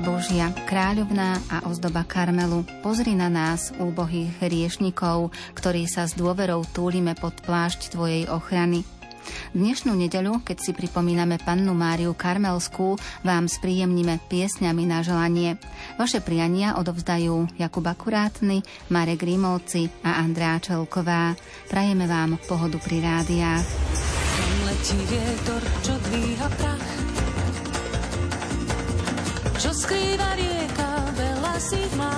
Božia, kráľovná a ozdoba Karmelu, pozri na nás, úbohých hriešnikov, ktorí sa s dôverou túlime pod plášť Tvojej ochrany. Dnešnú nedeľu, keď si pripomíname pannu Máriu Karmelskú, vám spríjemníme piesňami na želanie. Vaše priania odovzdajú Jakub Akurátny, Marek Grimovci a Andrá Čelková. Prajeme vám pohodu pri rádiách. Letí vietor, čo dvíha prach čo skrýva rieka, veľa si má.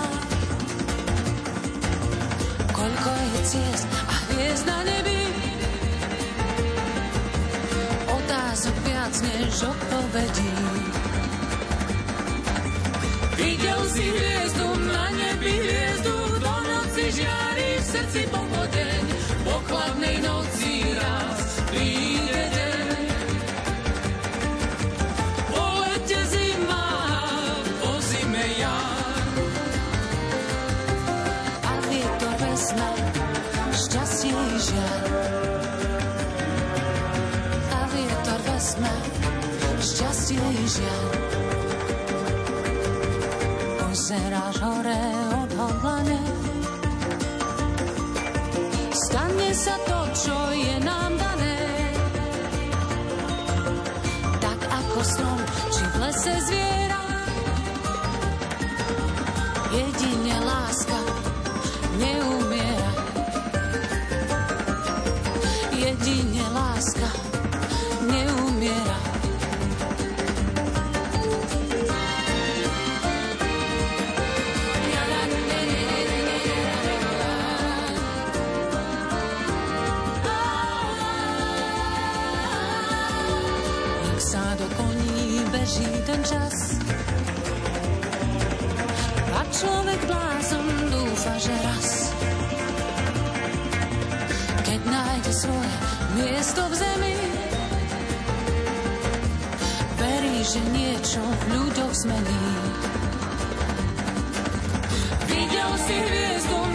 Koľko je ciest a hviezd na nebi, otázok viac než odpovedí. Videl si hviezdu na nebi, hviezdu do noci žiari v srdci pochodeň, po chladnej noci i žiaľ. Pozeráš hore odhodlane, stane sa to, čo je nám dané. Tak ako strom, či v lese zviera, miesto v zemi. Verí, že niečo v ľuďoch zmení. Videl si hviezdu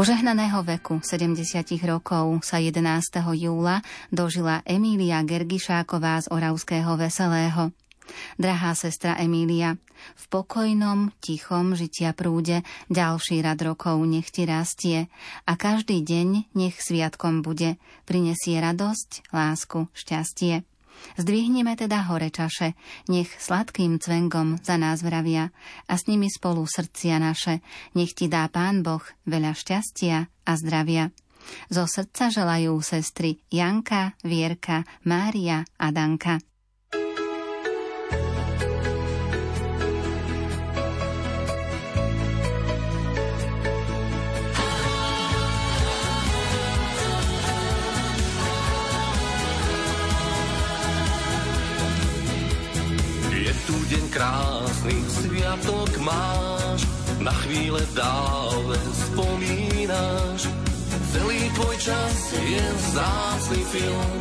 Požehnaného veku 70 rokov sa 11. júla dožila Emília Gergišáková z Oravského Veselého. Drahá sestra Emília, v pokojnom, tichom žitia prúde ďalší rad rokov nech ti rastie a každý deň nech sviatkom bude, prinesie radosť, lásku, šťastie. Zdvihneme teda hore čaše, nech sladkým cvengom za nás vravia a s nimi spolu srdcia naše, nech ti dá Pán Boh veľa šťastia a zdravia. Zo srdca želajú sestry Janka, Vierka, Mária a Danka. Krásny, sviatok máš, na chvíle dále spomínaš. Celý tvoj čas je vzácný film,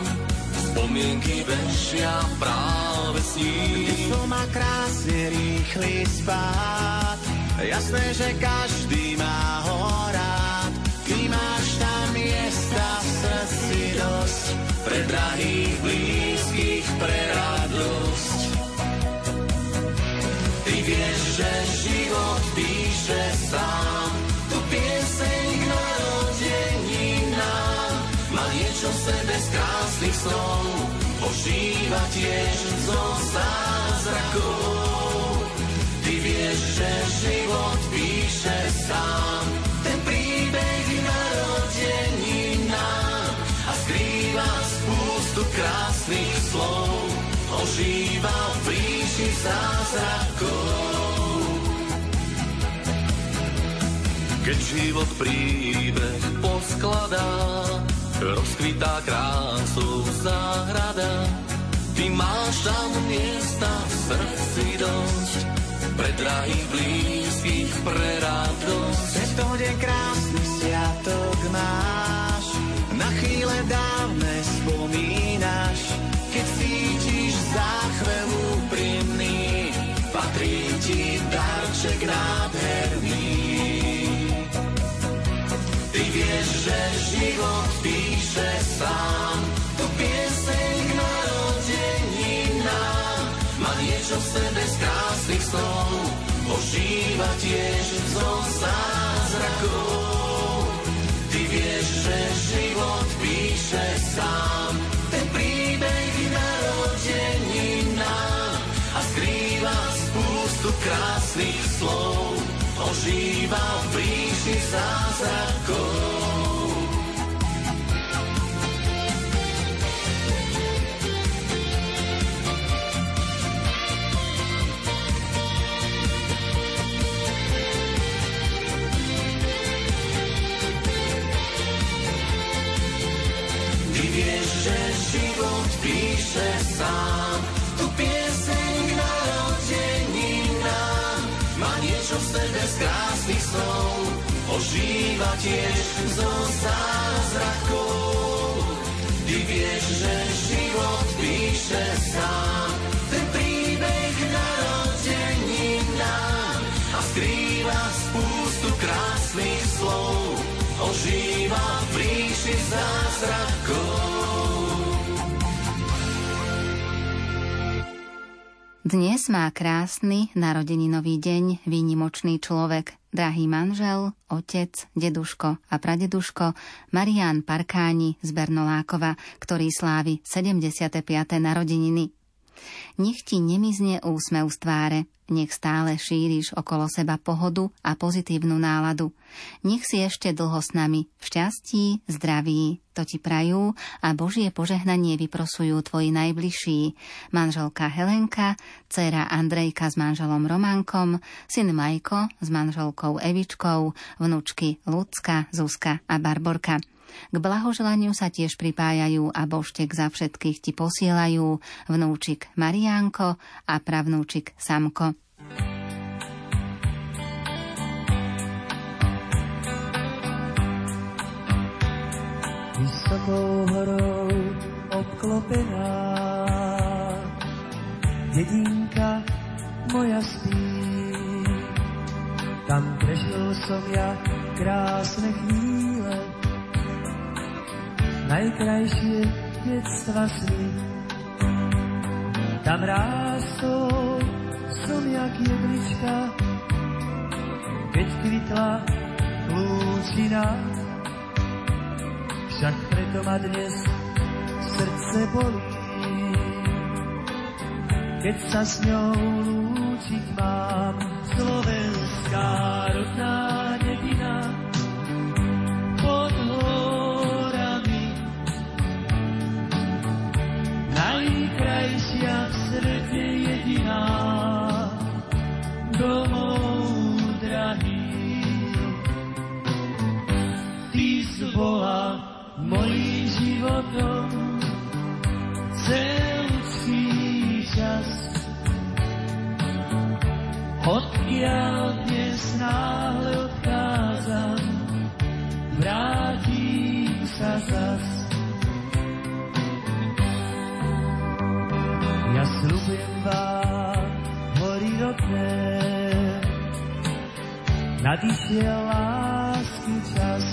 spomienky vešia práve s ním. To má krásne rýchly spát, jasné, že každý má ho rád. Ty máš tam miesta v srdci dosť, pre drahých, blízkych, pre radosť. Vieš, že život píše sám, tu pieseň k narodeninám. Mali snov, ožíva tiež zo zázrakov. Ty vieš, že život píše sám, ten príbeh narodení nám a skrýva spústu krásnych slov, ožíva v ríši zázrakov. Keď život príbeh poskladá, rozkvitá krásou záhrada. Ty máš tam miesta v srdci dosť, pre drahých blízkych, pre radosť. Tento deň krásny sviatok máš, na chvíle dávne spomínaš, keď cítiš záchvev úprimný, patrí ti darček nádherný. Ty vieš, že život píše sám, tu pieseň k narodení nám. Má niečo v sebe z krásnych snov, ožíva tiež zo zázrakov. Vieš, že život píše sám, ten príbeh narodení nám a skrýva spústu krásnych slov ožíva v ríši zázrakov. Píše sám, tu pieseň k narodení nám. Má niečo v sebe z krásnych snov, ožíva tiež zo zázrakov. Ty vieš, že život píše sám, ten príbeh narodení nám a skrýva spústu krásnych slov, ožíva v ríši zázrakov. Dnes má krásny narodeninový deň výnimočný človek, drahý manžel, otec, deduško a pradeduško Marián Parkáni z Bernolákova, ktorý slávi 75. narodeniny. Nech ti nemizne úsmev z tváre, nech stále šíriš okolo seba pohodu a pozitívnu náladu. Nech si ešte dlho s nami v šťastí, zdraví, to ti prajú a Božie požehnanie vyprosujú tvoji najbližší. Manželka Helenka, dcéra Andrejka s manželom Románkom, syn Majko s manželkou Evičkou, vnúčky Lucka, Zuzka a Barborka. K blahoželaniu sa tiež pripájajú a boštek za všetkých ti posielajú vnúčik Mariánko a pravnúčik Samko. Vysokou horou obklopená dedinka moja spí. Tam prežil som ja krásne chvíle, najkrajšie detstva sny. Tam rástol som jak jedlička, keď kvitla lúčina. Však preto ma dnes srdce bolí, keď sa s ňou lúčiť mám. Slovenská rodná nadišiel lásky čas,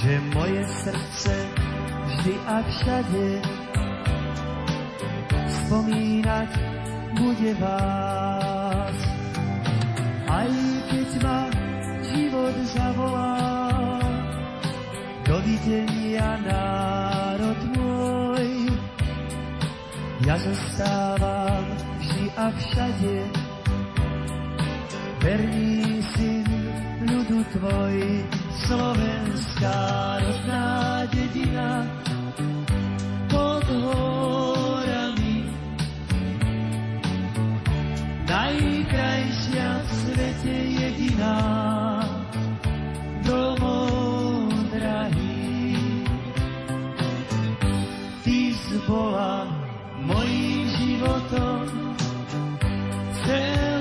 že moje srdce vždy a všade spomínať bude vás. Aj keď ma život zavolá, dovidenia národ môj. Ja zostávam vždy a všade, verný syn ľudu tvoj, slovenská rodná dedina, pod horami. Najkrajšia v svete jediná, domov drahý. Ty bola mojím životom celý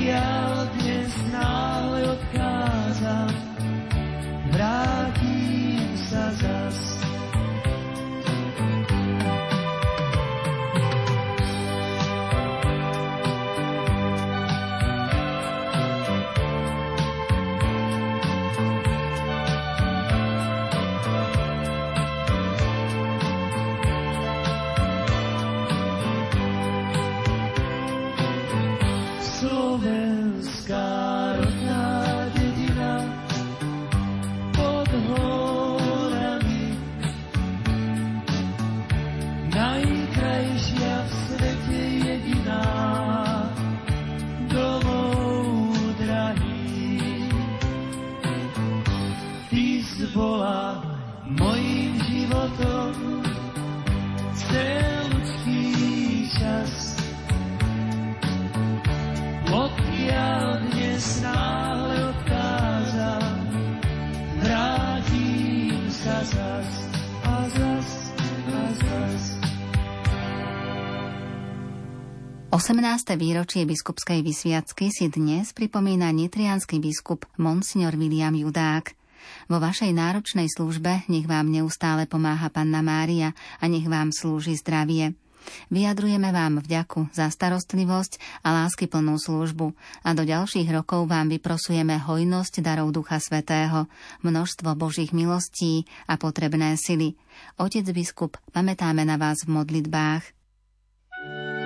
Yeah. 18. výročie biskupskej vysviacky si dnes pripomína nitrianský biskup Monsignor William Judák. Vo vašej náročnej službe nech vám neustále pomáha Panna Mária a nech vám slúži zdravie. Vyjadrujeme vám vďaku za starostlivosť a láskyplnú službu a do ďalších rokov vám vyprosujeme hojnosť darov Ducha Svetého, množstvo Božích milostí a potrebné sily. Otec biskup, pamätáme na vás v modlitbách. V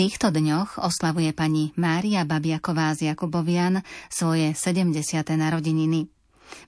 týchto dňoch oslavuje pani Mária Babiaková z Jakubovian svoje 70. narodeniny.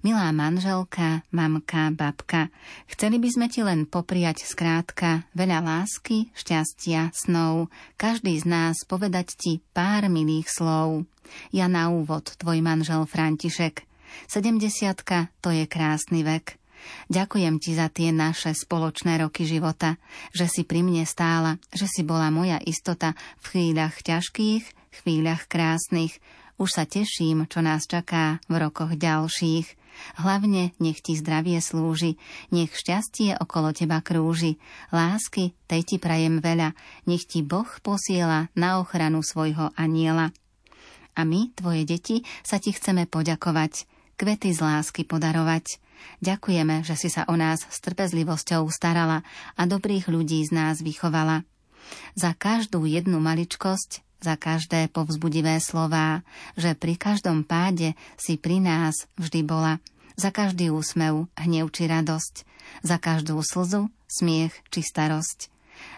Milá manželka, mamka, babka, chceli by sme ti len popriať skrátka veľa lásky, šťastia, snov, každý z nás povedať ti pár milých slov. Ja na úvod, tvoj manžel František. Sedemdesiatka, to je krásny vek. Ďakujem ti za tie naše spoločné roky života, že si pri mne stála, že si bola moja istota v chvíľach ťažkých, chvíľach krásnych. Už sa teším, čo nás čaká v rokoch ďalších. Hlavne nech ti zdravie slúži, nech šťastie okolo teba krúži. Lásky, tej ti prajem veľa, nech ti Boh posiela na ochranu svojho aniela. A my, tvoje deti, sa ti chceme poďakovať, kvety z lásky podarovať. Ďakujeme, že si sa o nás s trpezlivosťou starala a dobrých ľudí z nás vychovala. Za každú jednu maličkosť, za každé povzbudivé slová, že pri každom páde si pri nás vždy bola. Za každý úsmev, hnev či radosť, za každú slzu, smiech či starosť.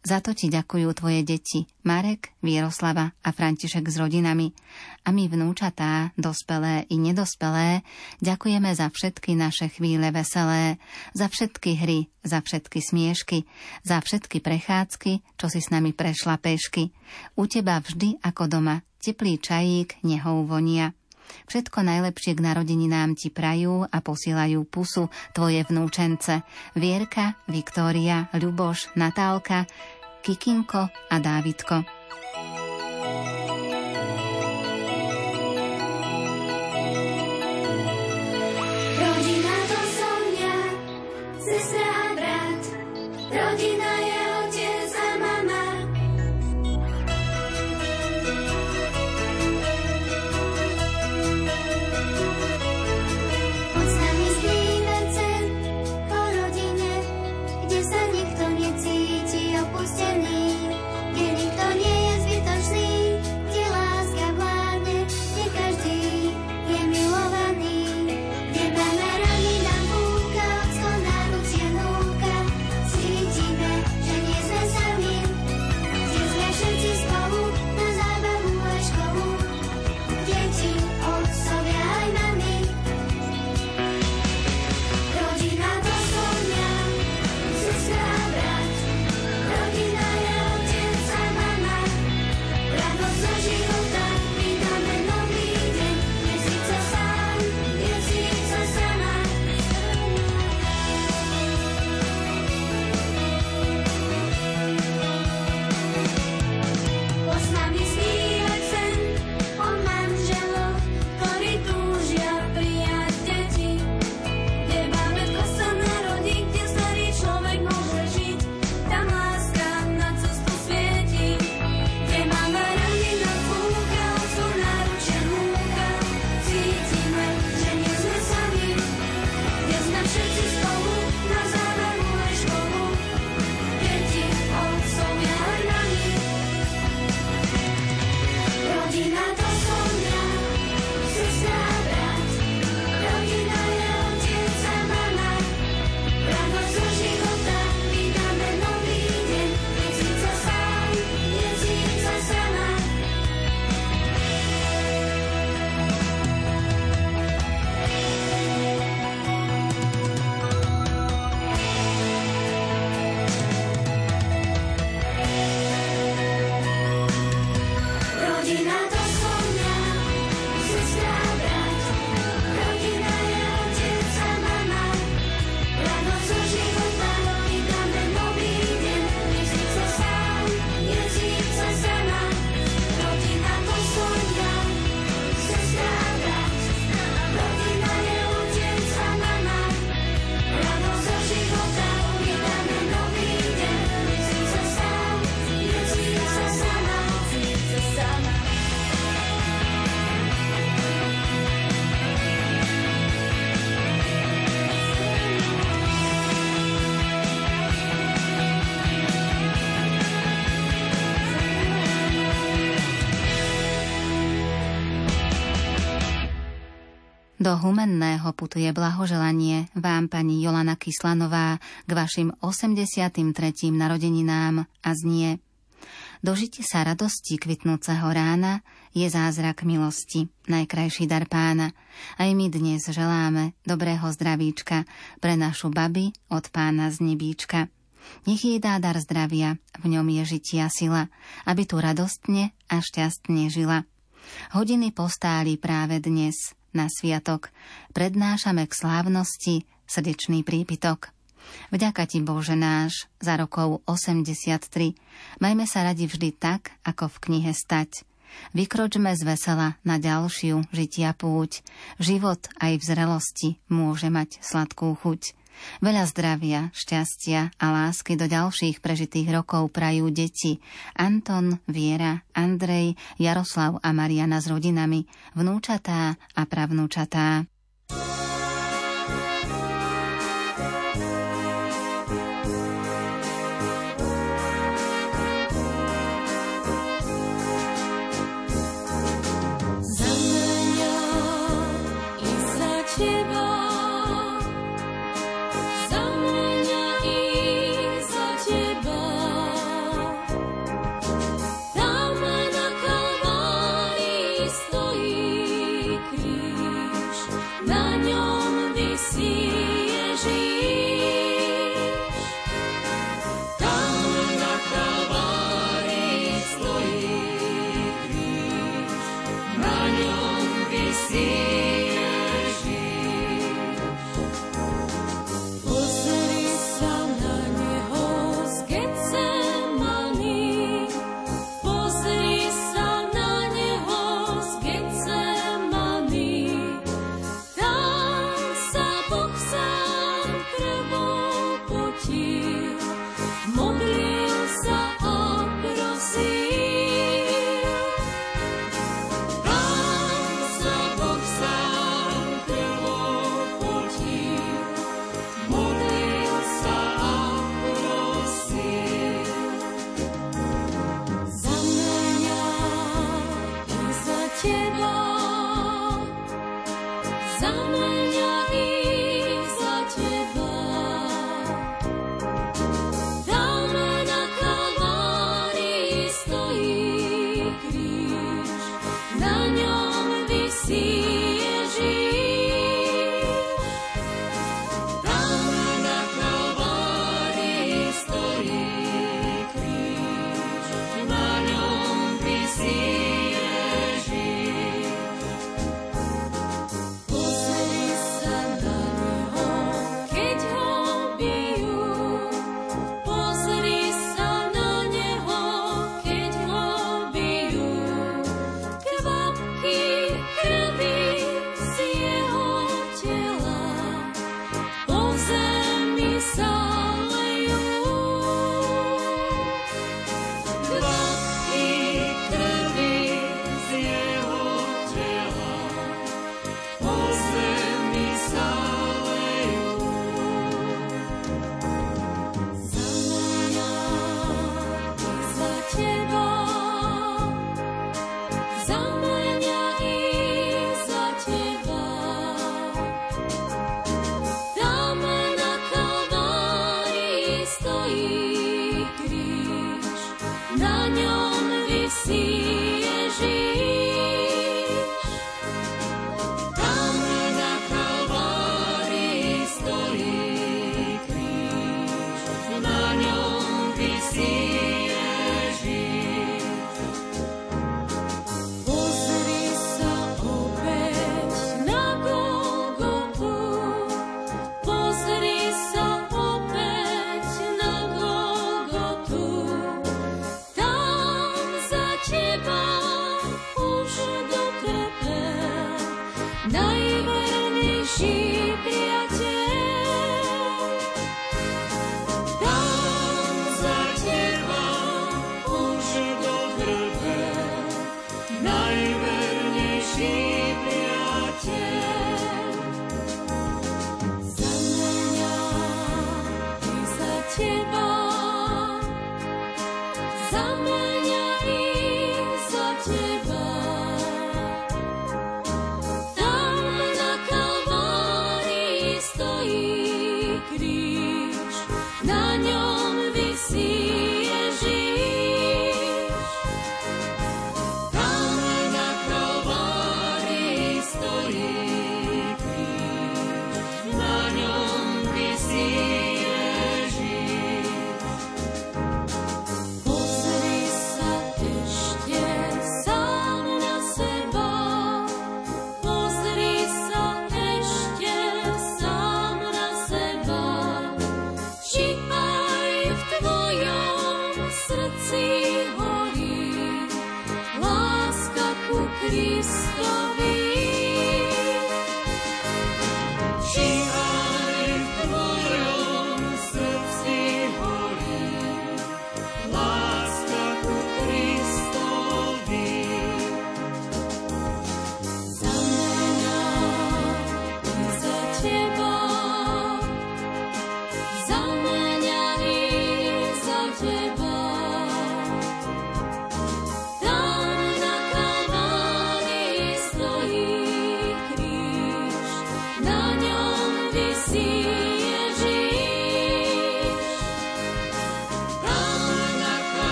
Za to ti ďakujú tvoje deti, Marek, Vieroslava a František s rodinami. A my vnúčatá, dospelé i nedospelé, ďakujeme za všetky naše chvíle veselé, za všetky hry, za všetky smiešky, za všetky prechádzky, čo si s nami prešla pešky. U teba vždy ako doma, teplý čajík, nehou vonia. Všetko najlepšie k narodeninám ti prajú a posielajú pusu tvoje vnúčence. Vierka, Viktória, Ľuboš, Natálka, Kikinko a Dávidko. Do Humenného putuje blahoželanie vám, pani Jolana Kyslanová, k vašim 83. narodeninám a znie Dožiť sa radosti kvitnúceho rána je zázrak milosti, najkrajší dar pána. Aj my dnes želáme dobrého zdravíčka pre našu baby od pána z nebíčka. Nech jej dá dar zdravia, v ňom je žitia sila, aby tu radostne a šťastne žila. Hodiny postáli práve dnes, na sviatok, prednášame k slávnosti srdečný prípitok. Vďaka ti, Bože náš, za rokov 83. Majme sa radi vždy tak, ako v knihe stať. Vykročme z vesela na ďalšiu žitia púť. Život aj v zrelosti môže mať sladkú chuť. Veľa zdravia, šťastia a lásky do ďalších prežitých rokov prajú deti Anton, Viera, Andrej, Jaroslav a Mariana s rodinami, vnúčatá a pravnúčatá. Za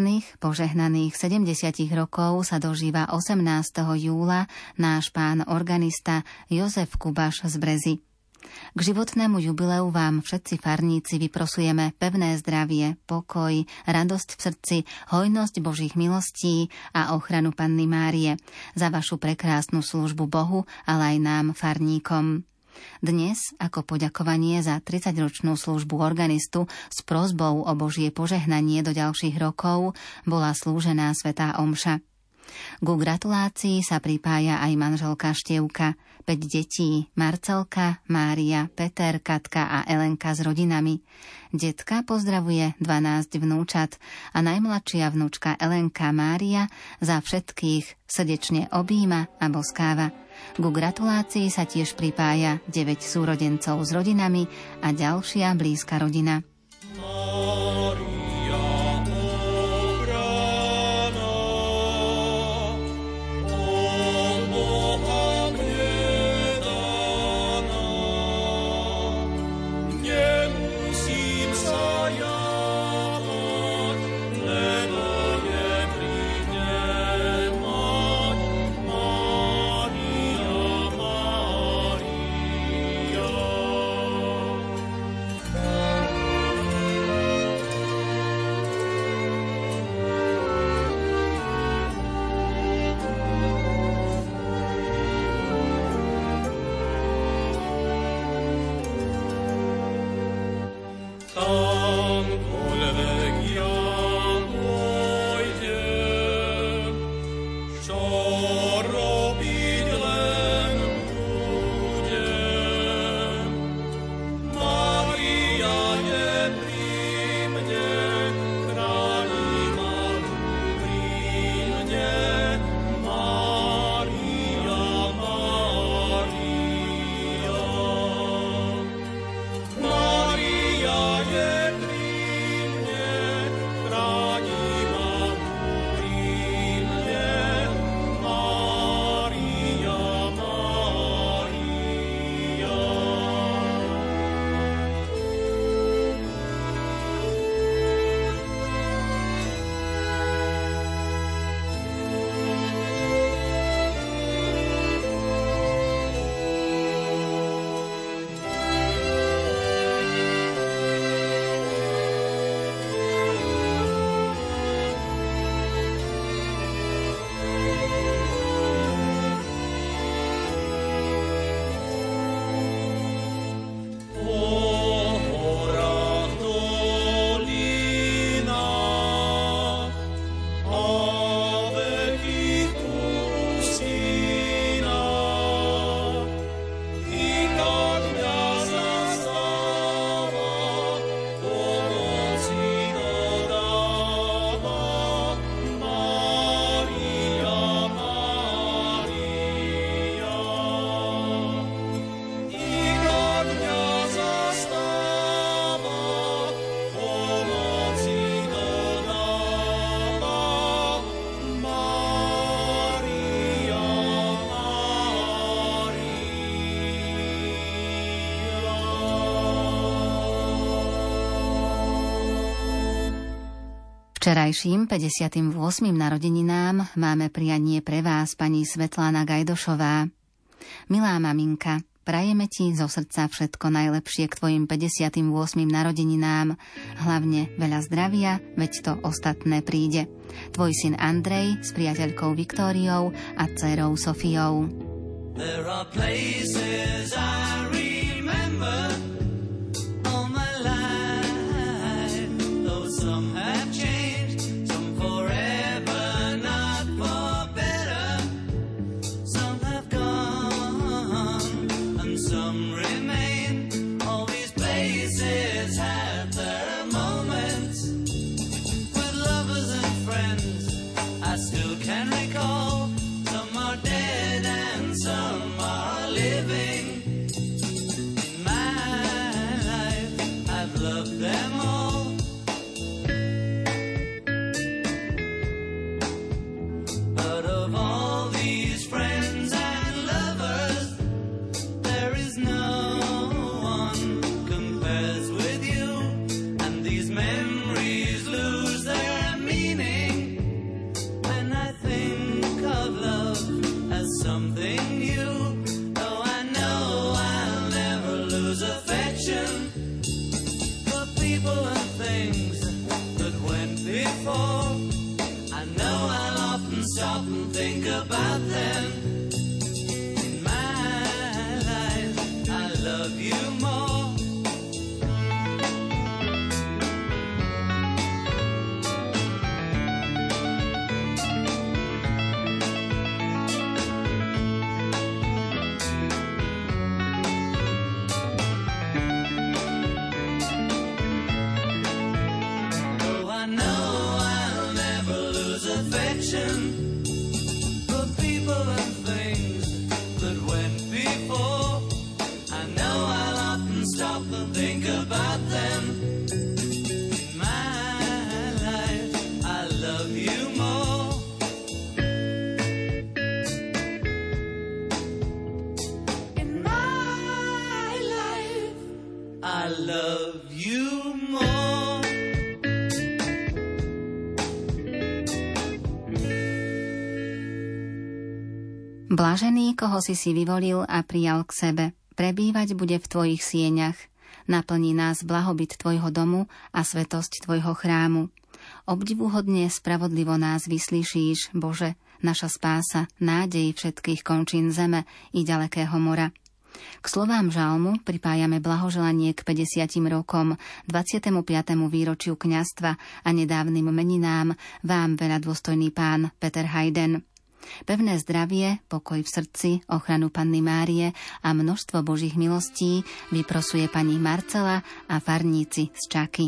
Krásnych, požehnaných 70 rokov sa dožíva 18. júla náš pán organista Jozef Kubaš z Brezy. K životnému jubileu vám všetci farníci vyprosujeme pevné zdravie, pokoj, radosť v srdci, hojnosť Božích milostí a ochranu Panny Márie za vašu prekrásnu službu Bohu, ale aj nám, farníkom. Dnes, ako poďakovanie za 30-ročnú službu organistu s prozbou o Božie požehnanie do ďalších rokov, bola slúžená svetá omša. Ku gratulácii sa pripája aj manželka Štievka, 5 detí, Marcelka, Mária, Peter, Katka a Elenka s rodinami. Detka pozdravuje 12 vnúčat a najmladšia vnúčka Elenka Mária za všetkých srdečne objíma a boskáva. Ku gratulácii sa tiež pripája 9 súrodencov s rodinami a ďalšia blízka rodina. Nemusím Včerajším 58. narodeninám máme prianie pre vás pani Svetlana Gajdošová. Milá maminka, Prajeme ti zo srdca všetko najlepšie k tvojim 58. narodeninám. Hlavne veľa zdravia, veď to ostatné príde. Tvoj syn Andrej s priateľkou Viktóriou a dcerou Sofiou. There are places I remember Blažený, koho si si vyvolil a prijal k sebe, prebývať bude v tvojich sieňach. Naplní nás blahobyt tvojho domu a svetosť tvojho chrámu. Obdivuhodne spravodlivo nás vyslyšíš, Bože, naša spása, nádej všetkých končín zeme i ďalekého mora. K slovám žalmu pripájame blahoželanie k 50 rokom, 25. výročiu kňastva a nedávnym meninám vám veľa dôstojný pán Peter Hayden. Pevné zdravie, pokoj v srdci, ochranu Panny Márie a množstvo Božích milostí vyprosuje pani Marcela a farníci z Čaky.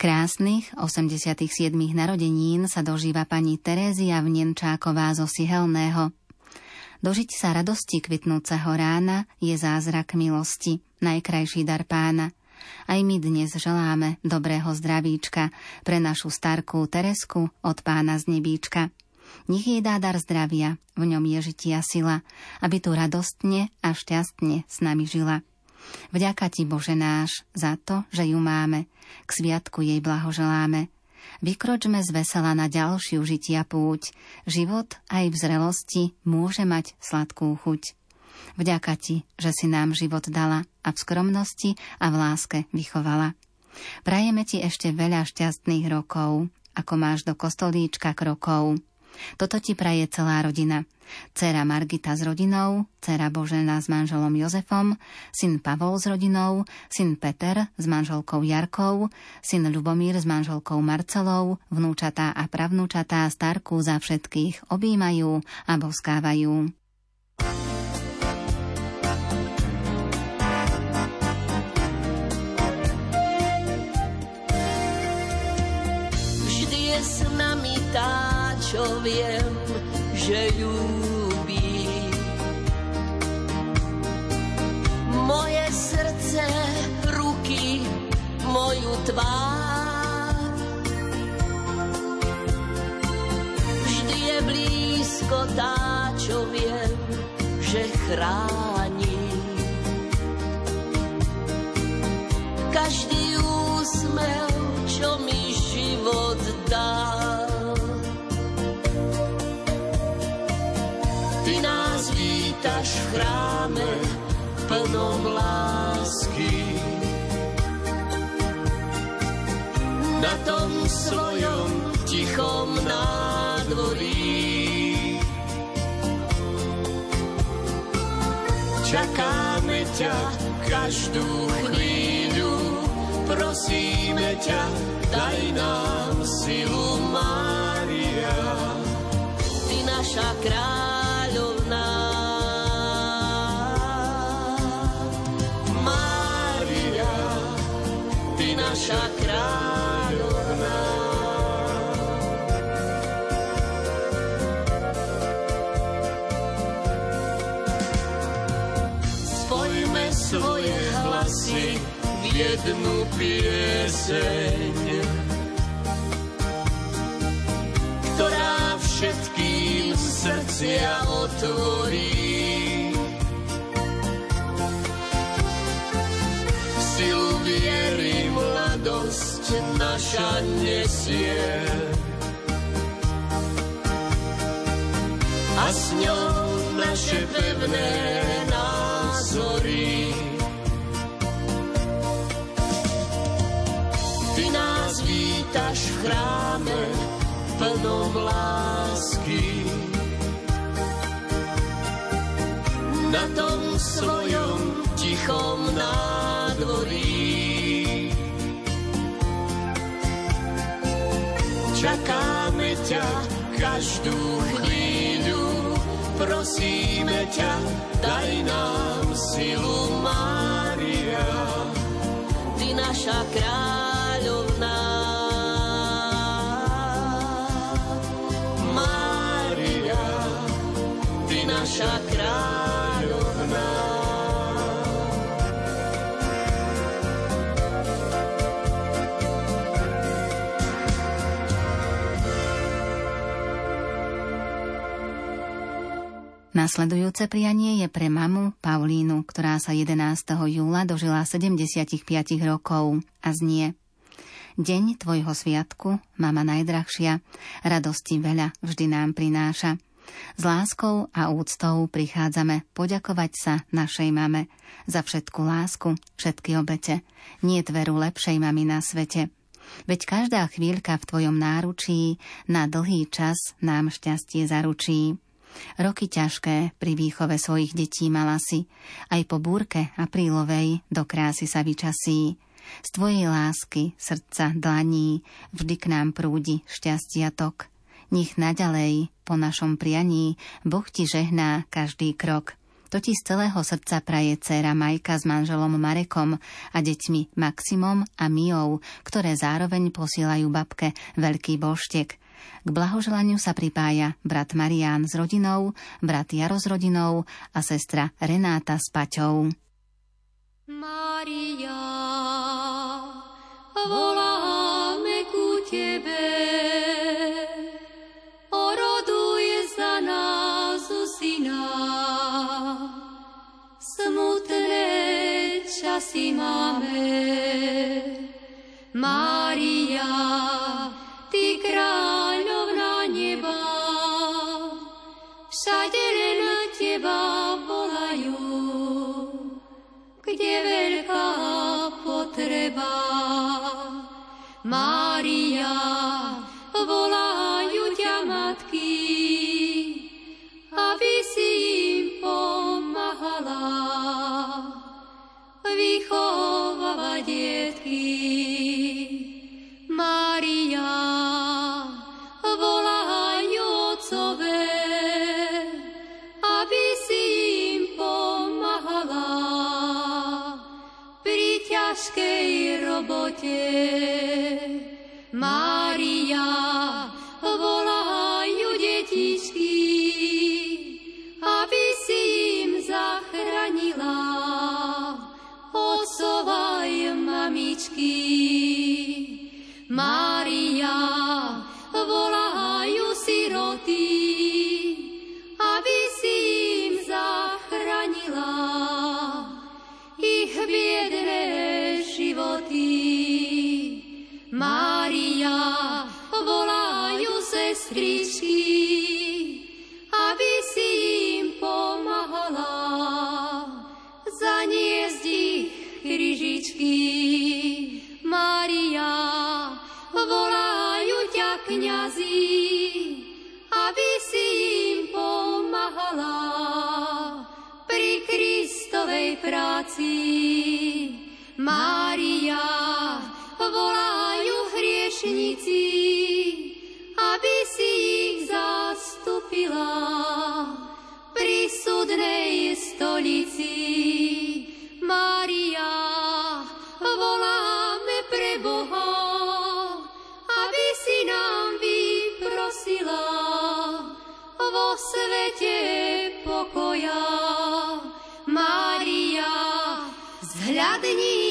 Krásnych 87. narodenín sa dožíva pani Terézia Vnenčáková zo Sihelného. Dožiť sa radosti kvitnúceho rána je zázrak milosti, najkrajší dar pána. Aj my dnes želáme dobrého zdravíčka pre našu starkú Teresku od pána z nebíčka. Nech jej dá dar zdravia, v ňom je žitia sila, aby tu radostne a šťastne s nami žila. Vďaka ti, Bože náš, za to, že ju máme. K sviatku jej blahoželáme. Vykročme z vesela na ďalšiu žitia púť. Život aj v zrelosti môže mať sladkú chuť. Vďaka ti, že si nám život dala a v skromnosti a v láske vychovala. Prajeme ti ešte veľa šťastných rokov, ako máš do kostolíčka krokov. Toto ti praje celá rodina. Cera Margita s rodinou, cera Božena s manželom Jozefom, syn Pavol s rodinou, syn Peter s manželkou Jarkou, syn Ľubomír s manželkou Marcelou, vnúčatá a pravnúčatá starku za všetkých objímajú a boskávajú. Viem, že ľúbi. Moje srdce, ruky, moju tvár. Vždy je blízko tá, čo viem, že chráni. Každý úsmev, chráme plnom lásky. Na tom svojom tichom nádvorí. Čakáme ťa každú chvíľu, prosíme ťa, daj nám silu, Mária. Ty naša kráľovná. Naša kráľovná. Spojme svoje hlasy jednu pieseň, ktorá všetkým srdcia otvorí. Naša nesie. A s ňou naše pevné názory. Ty nás vítaš v chráme plnom lásky. Na tom svojom tichom nádvorí. Čakáme ťa každú chvíľu, prosíme ťa, daj nám silu, Mária. Ty naša kráľovná. Mária, ty naša kráľovná. Nasledujúce prianie je pre mamu Paulínu, ktorá sa 11. júla dožila 75 rokov a znie Deň tvojho sviatku, mama najdrahšia, radosti veľa vždy nám prináša. S láskou a úctou prichádzame poďakovať sa našej mame za všetku lásku, všetky obete. Nie veru lepšej mamy na svete. Veď každá chvíľka v tvojom náručí na dlhý čas nám šťastie zaručí. Roky ťažké pri výchove svojich detí mala si, aj po búrke aprílovej do krásy sa vyčasí. Z tvojej lásky, srdca, dlaní, vždy k nám prúdi šťastia tok. Nech naďalej po našom prianí Boh ti žehná každý krok. To ti z celého srdca praje dcéra Majka s manželom Marekom a deťmi Maximom a Mijou, ktoré zároveň posielajú babke veľký boštek. K blahoželaniu sa pripája brat Marián s rodinou, brat Jaro s rodinou a sestra Renáta s Paťou. Maria, voláme ku Tebe. Oroduj za nás Syna. Smutné časy máme. Mária, potreba. Mária, volajú ťa matky, aby si im pomáhala vychovávať detky. Sestričky, aby si im pomáhala zaniesť ich kryžičky. Mária, volajú ťa kňazi, aby si im pomáhala pri Kristovej práci. Mária, volajú hriešnici, aby zastupila pri súdnej stolici. Mária, voláme pre Boha, aby si nám vyprosila vo svete pokoja. Mária, zhľadni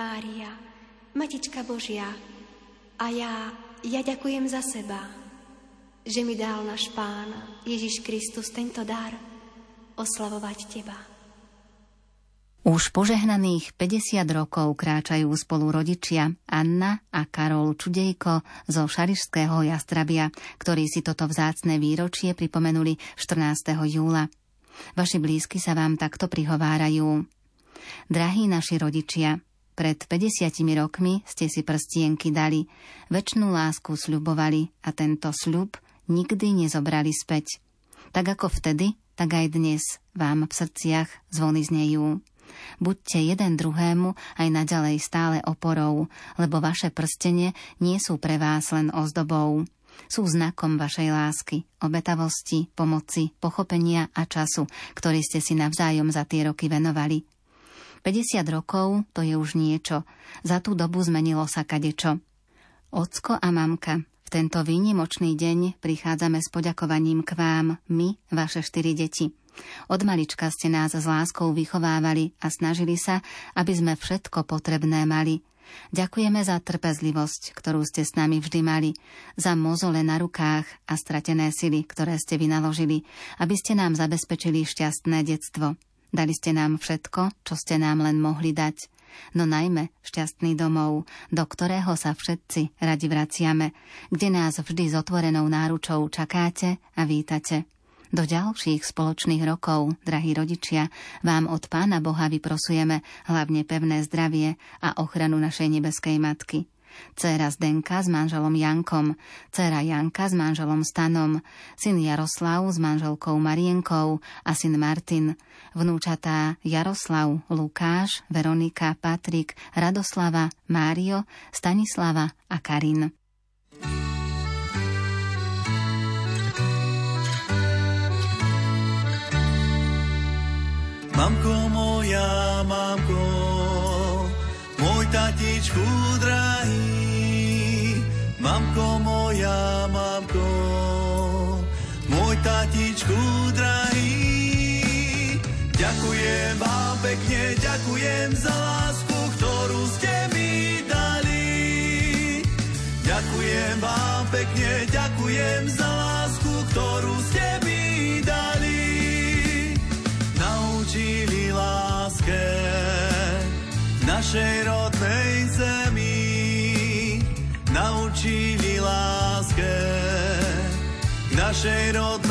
Mária, Matička Božia, a ja, ja ďakujem za seba, že mi dal náš Pán Ježiš Kristus tento dar oslavovať Teba. Už požehnaných 50 rokov kráčajú spolu rodičia Anna a Karol Čudejko zo Šarišského Jastrabia, ktorí si toto vzácne výročie pripomenuli 14. júla. Vaši blízky sa vám takto prihovárajú. Drahí naši rodičia, pred 50 rokmi ste si prstienky dali, väčšnú lásku sľubovali a tento sľub nikdy nezobrali späť. Tak ako vtedy, tak aj dnes vám v srdciach zvony znejú. Buďte jeden druhému aj naďalej stále oporou, lebo vaše prstenie nie sú pre vás len ozdobou. Sú znakom vašej lásky, obetavosti, pomoci, pochopenia a času, ktorý ste si navzájom za tie roky venovali. 50 rokov to je už niečo. Za tú dobu zmenilo sa kadečo. Ocko a mamka, v tento výnimočný deň prichádzame s poďakovaním k vám, my, vaše štyri deti. Od malička ste nás s láskou vychovávali a snažili sa, aby sme všetko potrebné mali. Ďakujeme za trpezlivosť, ktorú ste s nami vždy mali, za mozole na rukách a stratené sily, ktoré ste vynaložili, aby ste nám zabezpečili šťastné detstvo. Dali ste nám všetko, čo ste nám len mohli dať, no najmä šťastný domov, do ktorého sa všetci radi vraciame, kde nás vždy s otvorenou náručou čakáte a vítate. Do ďalších spoločných rokov, drahí rodičia, vám od Pána Boha vyprosujeme hlavne pevné zdravie a ochranu našej nebeskej matky. Dcéra Zdenka s manželom Jankom, dcéra Janka s manželom Stanom, syn Jaroslav s manželkou Marienkou a syn Martin, vnúčatá Jaroslav, Lukáš, Veronika, Patrik, Radoslava, Mário, Stanislava a Karin. Mamko tatičku drahý. Mamko moja, mamko, môj tatičku drahý. Ďakujem vám pekne, ďakujem za lásku, ktorú ste mi dali. Ďakujem vám pekne, ďakujem za lásku, ktorú ste mi dali. Naučili láske našej rodnej našej rodnej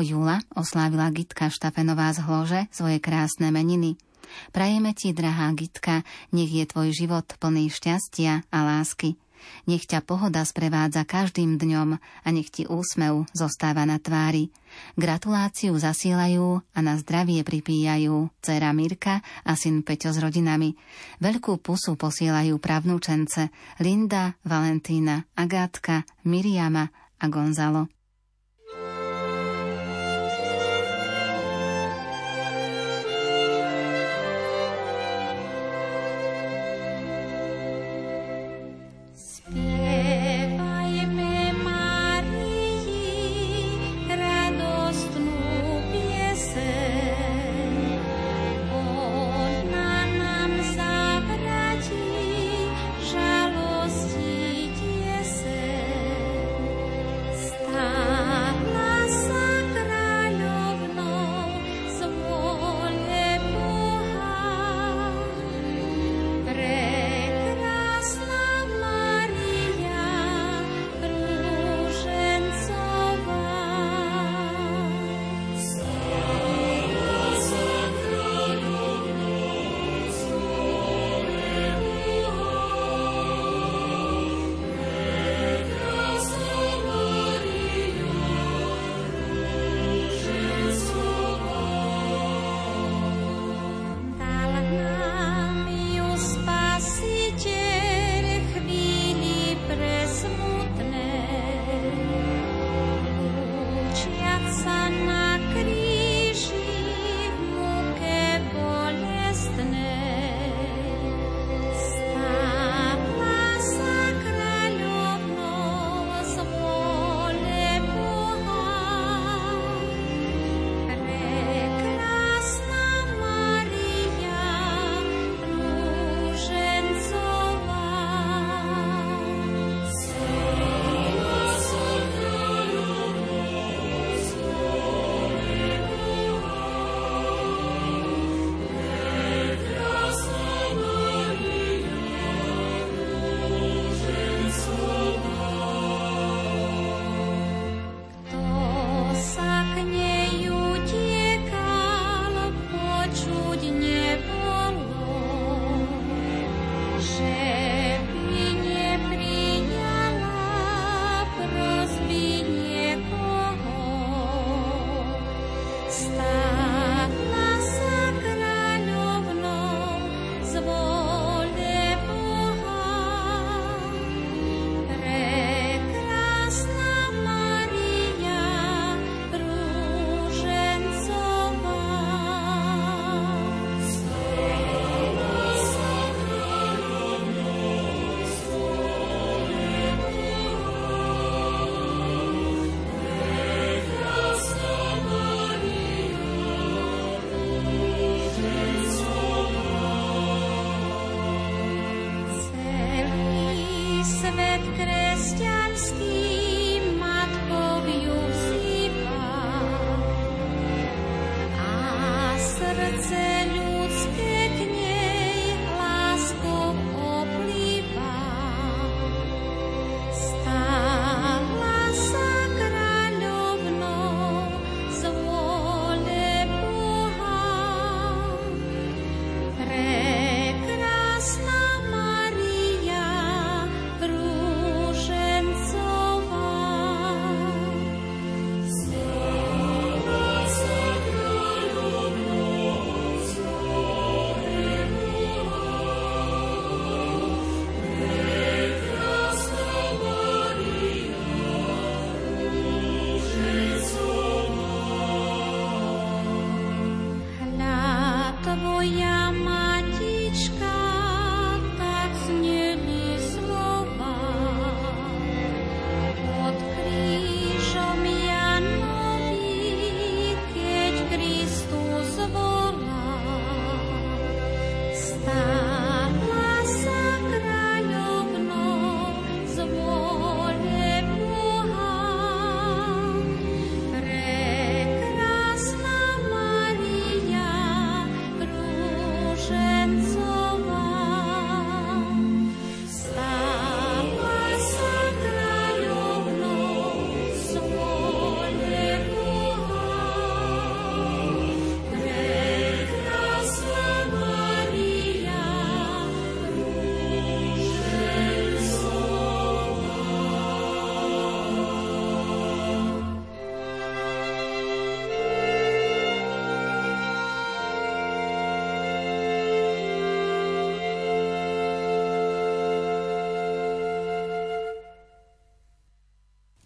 júla oslávila Gitka Štafenová z Hlože svoje krásne meniny. Prajeme ti, drahá Gitka, nech je tvoj život plný šťastia a lásky. Nech ťa pohoda sprevádza každým dňom a nech ti úsmev zostáva na tvári. Gratuláciu zasielajú a na zdravie pripíjajú dcera Mirka a syn Peťo s rodinami. Veľkú pusu posielajú pravnúčence Linda, Valentína, Agátka, Miriama a Gonzalo.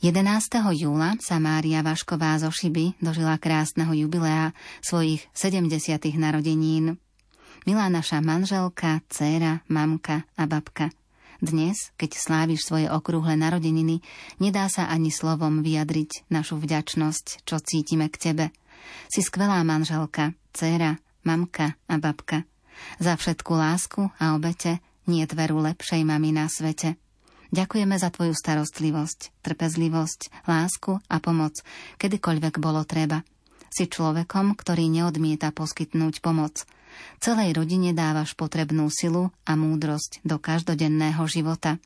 11. júla sa Mária Vašková zo Šiby dožila krásneho jubilea svojich 70. narodenín. Milá naša manželka, dcéra, mamka a babka. Dnes, keď sláviš svoje okrúhle narodeniny, nedá sa ani slovom vyjadriť našu vďačnosť, čo cítime k tebe. Si skvelá manželka, dcéra, mamka a babka. Za všetku lásku a obete nie veru lepšej mami na svete. Ďakujeme za tvoju starostlivosť, trpezlivosť, lásku a pomoc, kedykoľvek bolo treba. Si človekom, ktorý neodmieta poskytnúť pomoc. Celej rodine dávaš potrebnú silu a múdrosť do každodenného života.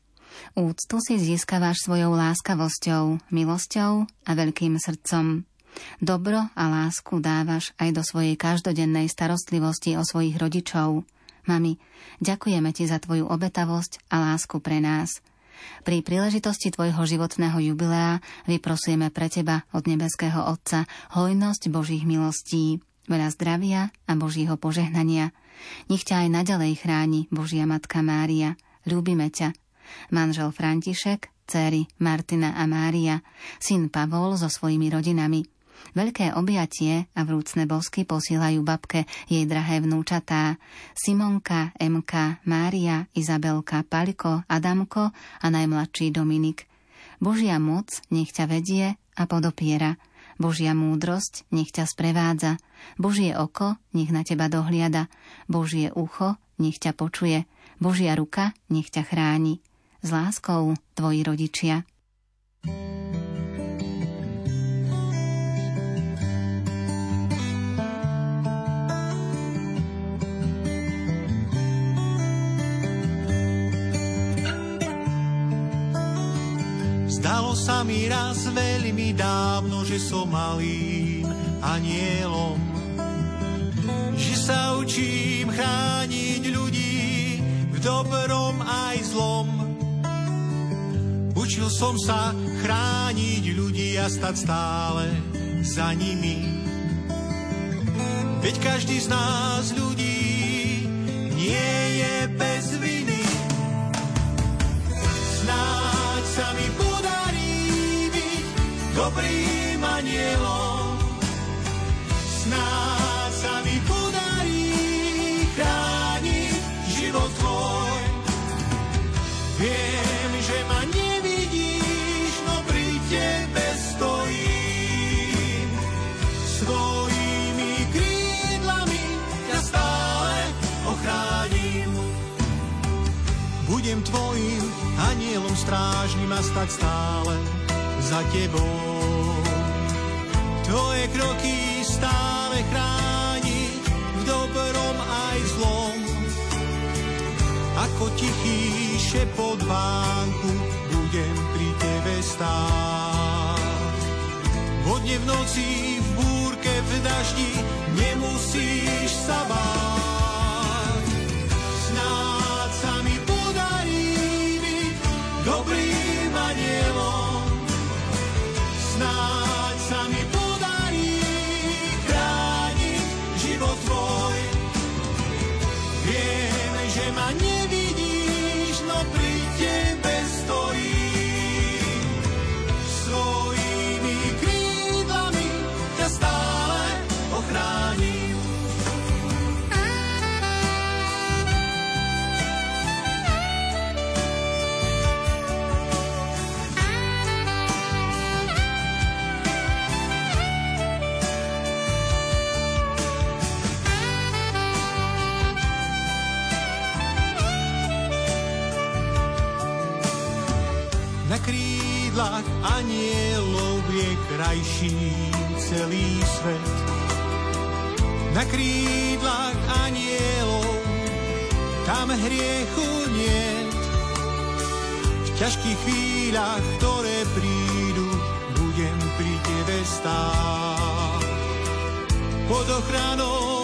Úctu si získavaš svojou láskavosťou, milosťou a veľkým srdcom. Dobro a lásku dávaš aj do svojej každodennej starostlivosti o svojich rodičov. Mami, ďakujeme ti za tvoju obetavosť a lásku pre nás – pri príležitosti tvojho životného jubilea vyprosujeme pre teba od nebeského Otca hojnosť Božích milostí, veľa zdravia a Božího požehnania. Nech ťa aj naďalej chráni Božia Matka Mária. Ľúbime ťa. Manžel František, céry Martina a Mária, syn Pavol so svojimi rodinami – Veľké objatie a vrúcne bosky posielajú babke jej drahé vnúčatá Simonka, Emka, Mária, Izabelka, Paliko, Adamko a najmladší Dominik. Božia moc nech ťa vedie a podopiera. Božia múdrosť nech ťa sprevádza. Božie oko nech na teba dohliada. Božie ucho nech ťa počuje. Božia ruka nech ťa chráni. S láskou tvoji rodičia. thank you Zdalo sa mi raz veľmi dávno, že som malým anielom, že sa učím chrániť ľudí v dobrom aj zlom. Učil som sa chrániť ľudí a stať stále za nimi. Veď každý z nás ľudí nie je bez viny. Snáď sa mi dobrým anielom. Snáď sa mi podarí chrániť život tvoj. Viem, že ma nevidíš, no pri tebe stojím. Svojimi krídlami ťa stále ochránim. Budem tvojim anielom strážnym a stať stále za tebou. Tvoje kroky stále chrániť v dobrom aj zlom. Ako tichý šepot vánku budem pri tebe stáť. Vodne v noci, v búrke, v daždi nemusíš sa báť. Krajší celý svet. Na krídlach anielov tam hriechu niet. V ťažkých chvíľach, ktoré prídu, budem pri tebe stáť. Pod ochranou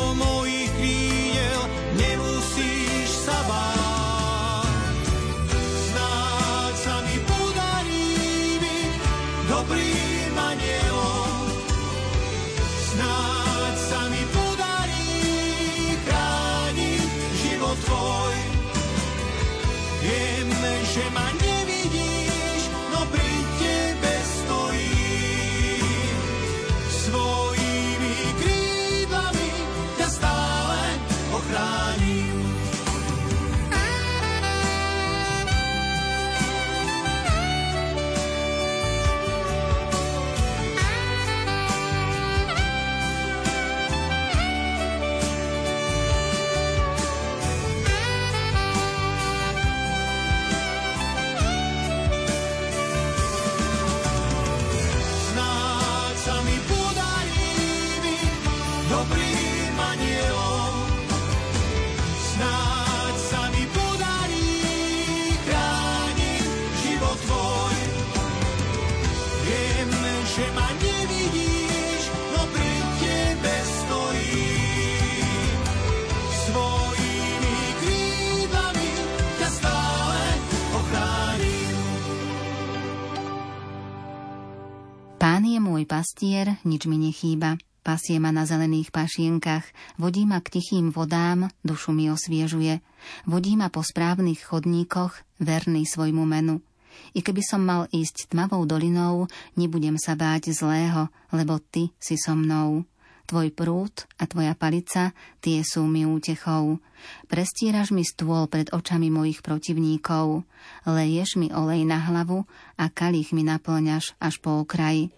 môj pastier, nič mi nechýba. Pasie ma na zelených pašienkach, vodí ma k tichým vodám, dušu mi osviežuje. Vodí ma po správnych chodníkoch, verný svojmu menu. I keby som mal ísť tmavou dolinou, nebudem sa báť zlého, lebo ty si so mnou. Tvoj prúd a tvoja palica, tie sú mi útechou. Prestíraš mi stôl pred očami mojich protivníkov. Leješ mi olej na hlavu a kalich mi naplňaš až po okraji.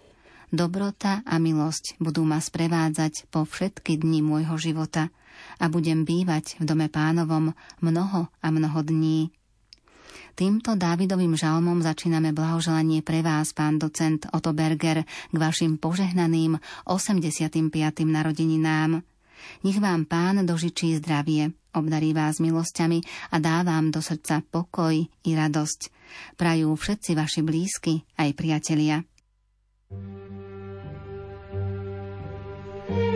Dobrota a milosť budú ma sprevádzať po všetky dni môjho života a budem bývať v dome pánovom mnoho a mnoho dní. Týmto Dávidovým žalmom začíname blahoželanie pre vás, pán docent Otto Berger, k vašim požehnaným 85. narodeninám. Nech vám pán dožičí zdravie, obdarí vás milosťami a dá vám do srdca pokoj i radosť. Prajú všetci vaši blízky aj priatelia. thank you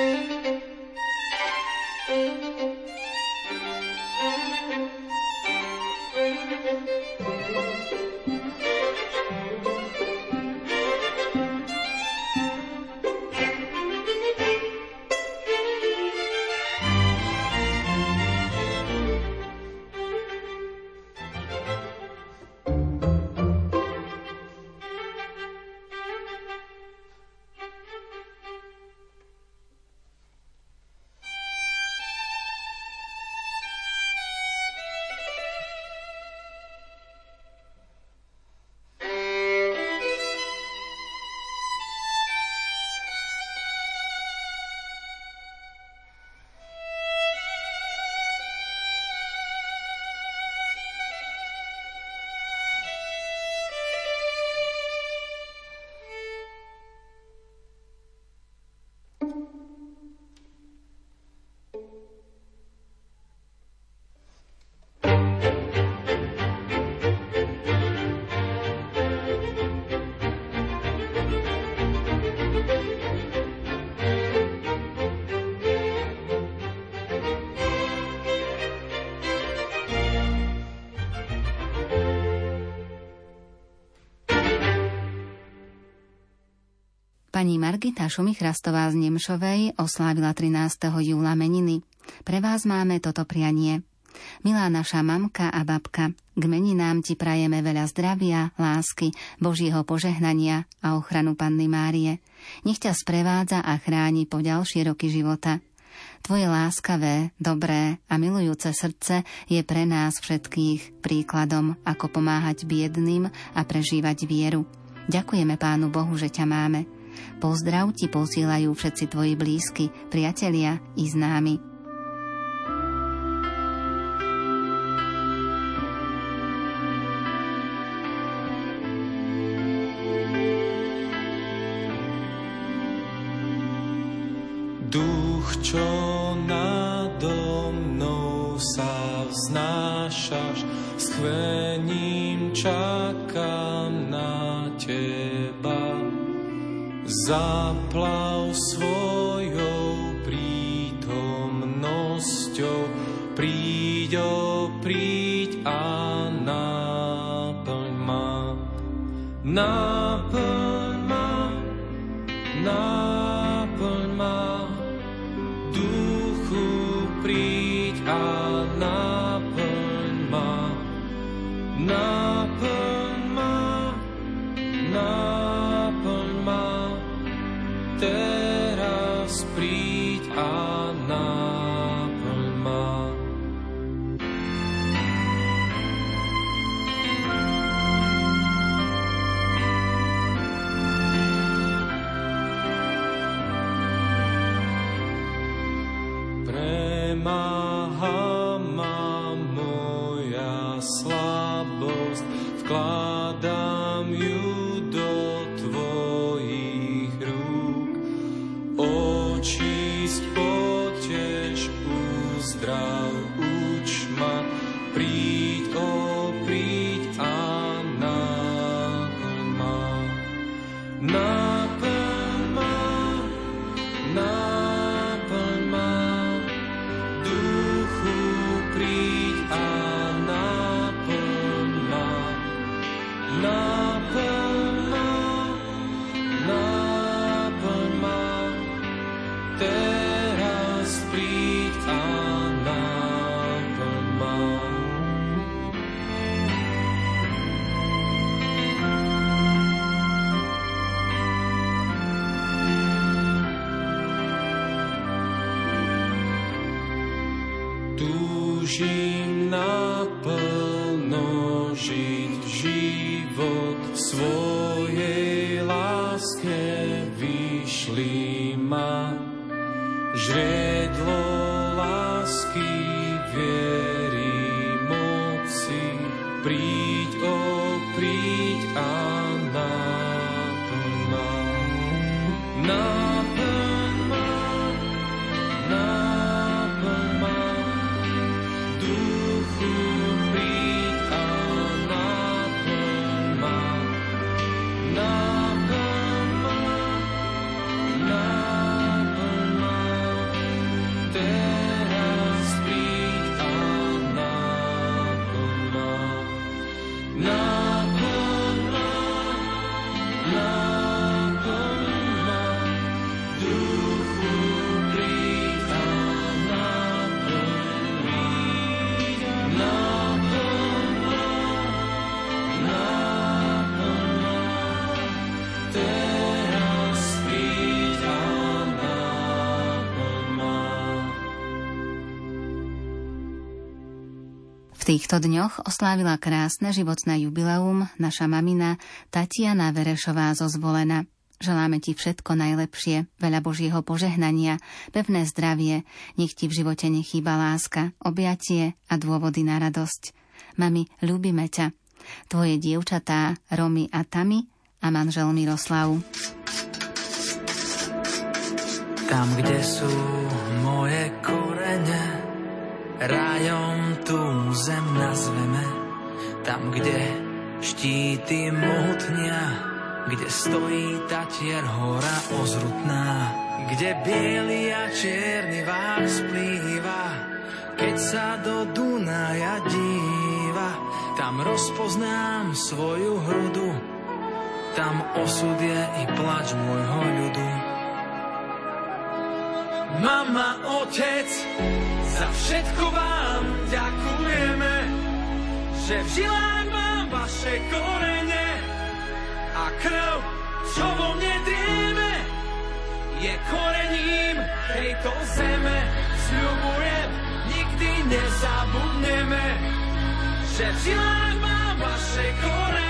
Thank you. Pani Margita Šumichrastová z Nemšovej oslávila 13. júla meniny. Pre vás máme toto prianie. Milá naša mamka a babka, k meninám ti prajeme veľa zdravia, lásky, Božieho požehnania a ochranu Panny Márie. Nech ťa sprevádza a chráni po ďalšie roky života. Tvoje láskavé, dobré a milujúce srdce je pre nás všetkých príkladom, ako pomáhať biedným a prežívať vieru. Ďakujeme Pánu Bohu, že ťa máme. Pozdrav ti posielajú všetci tvoji blízky, priatelia i známi. Zaplav svojou prítomnosťou, príď, o príď a naplň ma. Naplň týchto dňoch oslávila krásne životné jubileum naša mamina Tatiana Verešová zo Zvolena. Želáme ti všetko najlepšie, veľa Božieho požehnania, pevné zdravie, nech ti v živote nechýba láska, objatie a dôvody na radosť. Mami, ľúbime ťa. Tvoje dievčatá Romy a Tami a manžel Miroslav. Tam, kde sú moje korene, rajom tú zem nazveme. Tam, kde štíty mohutnia, kde stojí tatier hora ozrutná, kde biely a čierny vár splýva, keď sa do Dunaja díva, tam rozpoznám svoju hrudu, tam osud je i plač môjho ľudu. Mama, otec, za všetko vám ďakujeme, že v žilách mám vaše korene a krv, čo vo mne drieme, je korením tejto zeme. Sľubujem, nikdy nezabudneme, že v žilách mám vaše korene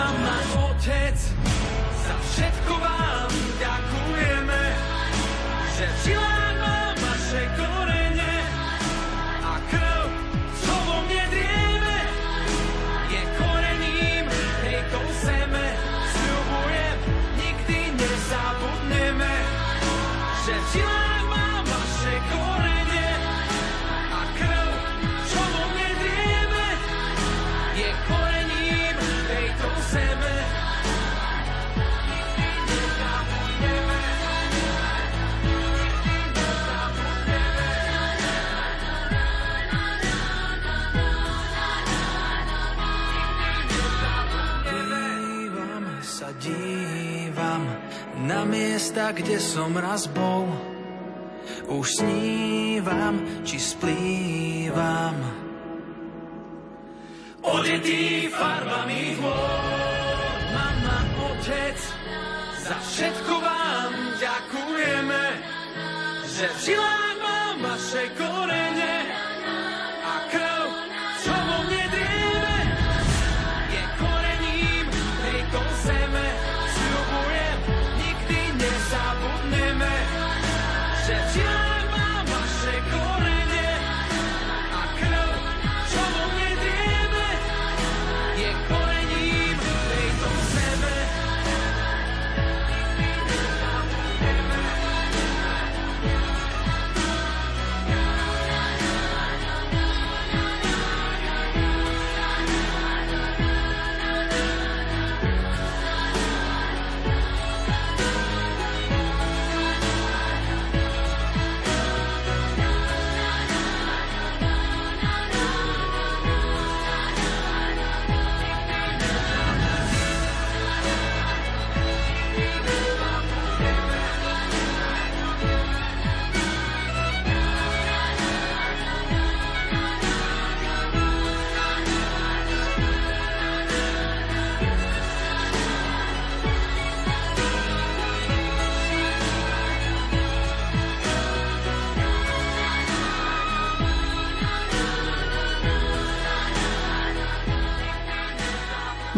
Mama, otec, za všetko vám ďakujeme, miesta, kde som raz bol. Už snívam, či splývam. Odetý farbami hôr, mama, otec, za všetko vám ďakujeme, že v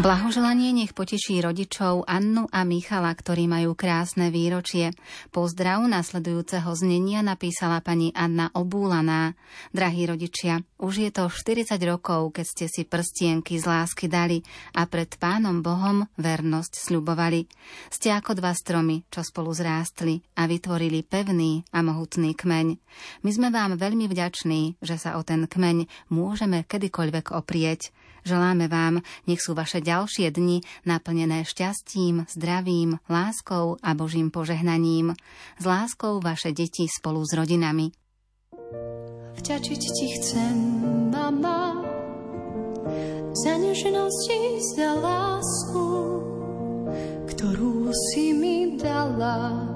Blahoželanie nech poteší rodičov Annu a Michala, ktorí majú krásne výročie. Pozdrav nasledujúceho znenia napísala pani Anna Obúlaná. Drahí rodičia, už je to 40 rokov, keď ste si prstienky z lásky dali a pred Pánom Bohom vernosť sľubovali. Ste ako dva stromy, čo spolu zrástli a vytvorili pevný a mohutný kmeň. My sme vám veľmi vďační, že sa o ten kmeň môžeme kedykoľvek oprieť. Želáme vám, nech sú vaše ďalšie dni naplnené šťastím, zdravím, láskou a Božím požehnaním. S láskou vaše deti spolu s rodinami. Vďačiť ti chcem, mama, za nežnosť i za lásku, ktorú si mi dala.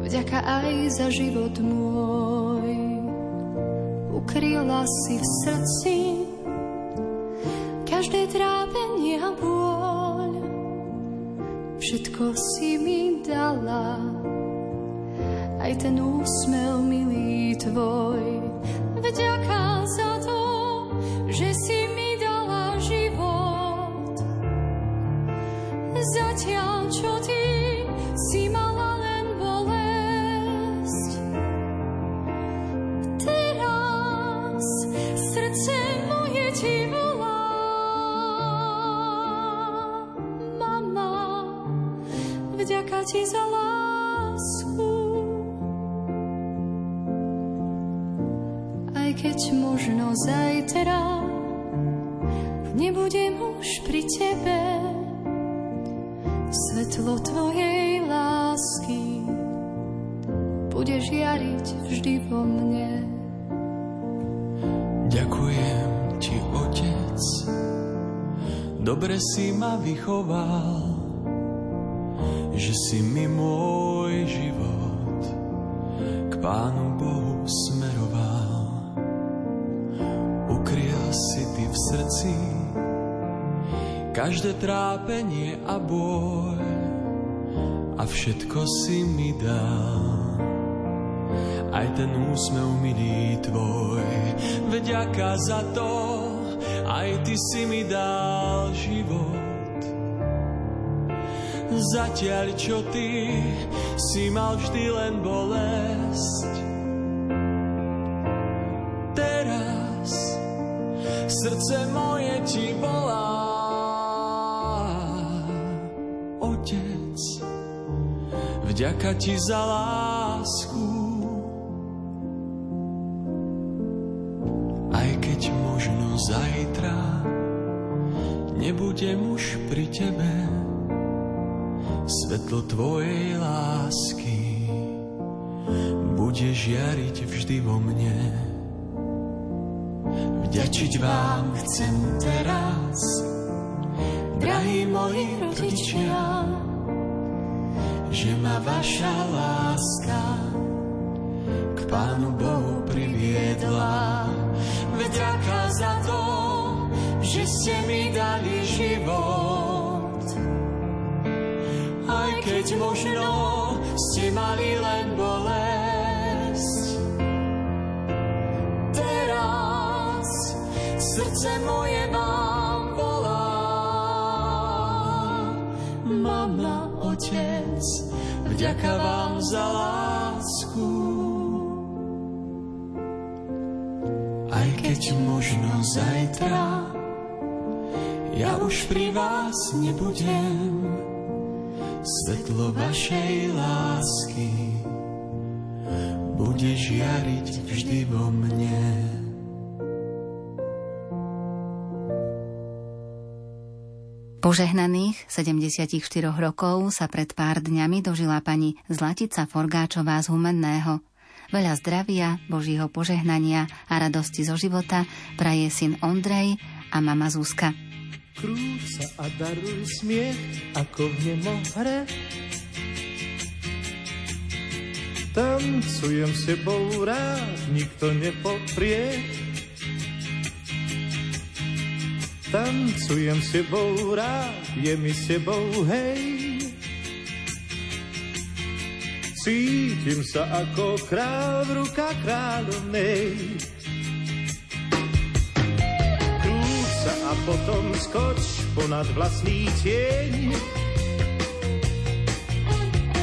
Vďaka aj za život môj. Ukryla si v srdci každé trápenie a bôľ. Všetko si mi dala, aj ten úsmev milý tvoj. Vďaka vychoval, že si mi môj život k Pánu Bohu smeroval. Ukryl si ty v srdci každé trápenie a boj a všetko si mi dal aj ten úsmev milý tvoj. Veď za to, aj ty si mi dal život. Zatiaľ, čo ty si mal vždy len bolesť. Teraz srdce moje ti volá. Otec, vďaka ti za lásku. Zajtra ja už pri vás nebudem, svetlo vašej lásky bude žiariť vždy vo mne. Požehnaných 74 rokov sa pred pár dňami dožila pani Zlatica Forgáčová z Humenného. Veľa zdravia, Božího požehnania a radosti zo života praje syn Ondrej a mama Zuzka. Krúť a daruj smiech, ako v nemohre. Tancujem s tebou rád, nikto nepoprie. Tancujem s tebou rád, je mi s tebou hej. Cítim sa ako král v rukách kráľovnej. Krúť sa a potom skoč ponad vlastný tieň.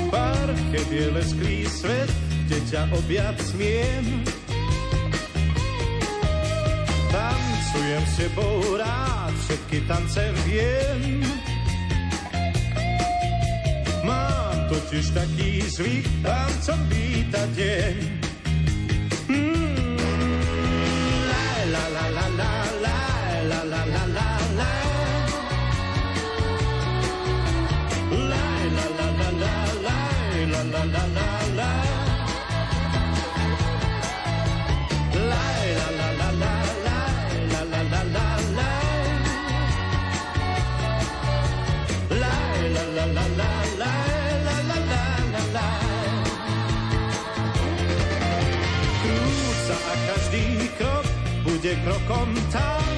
Parket je lesklý svet, kde ťa objať smiem. Tancujem s tebou rád, všetky tance viem. Mám totiž taký zvyk, tancom vítať deň. Mm, la, la, la, la, la, la, la, la, la. La, la, la, la, la, la, la, la, la, la, la. La, krokom tam,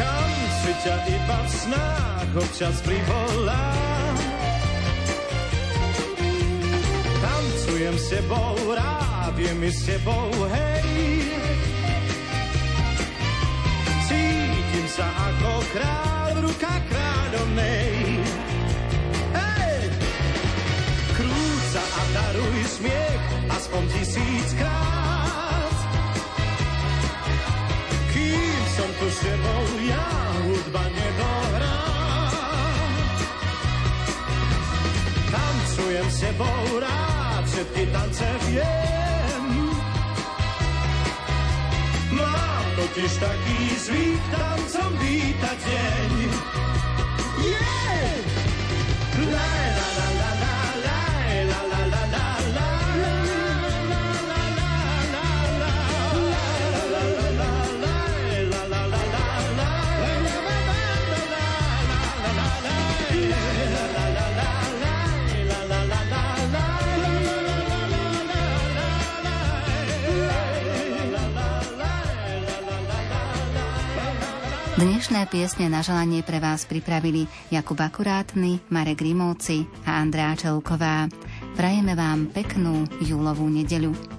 kam si ťa iba v snách občas privolám. Tancujem s tebou rád, je mi s tebou hej. Cítim sa ako král v rukách kráľovnej. Daruj smiech, aspoň tisíckrát. som tu s tebou, ja hudba nedohrá. Tancujem s tebou rád, všetky tance viem. Mám totiž taký zvyk tancom vítať deň. Piesne na želanie pre vás pripravili Jakub Akurátny, Marek Rimovci a Andrea Čelková. Prajeme vám peknú júlovú nedeľu.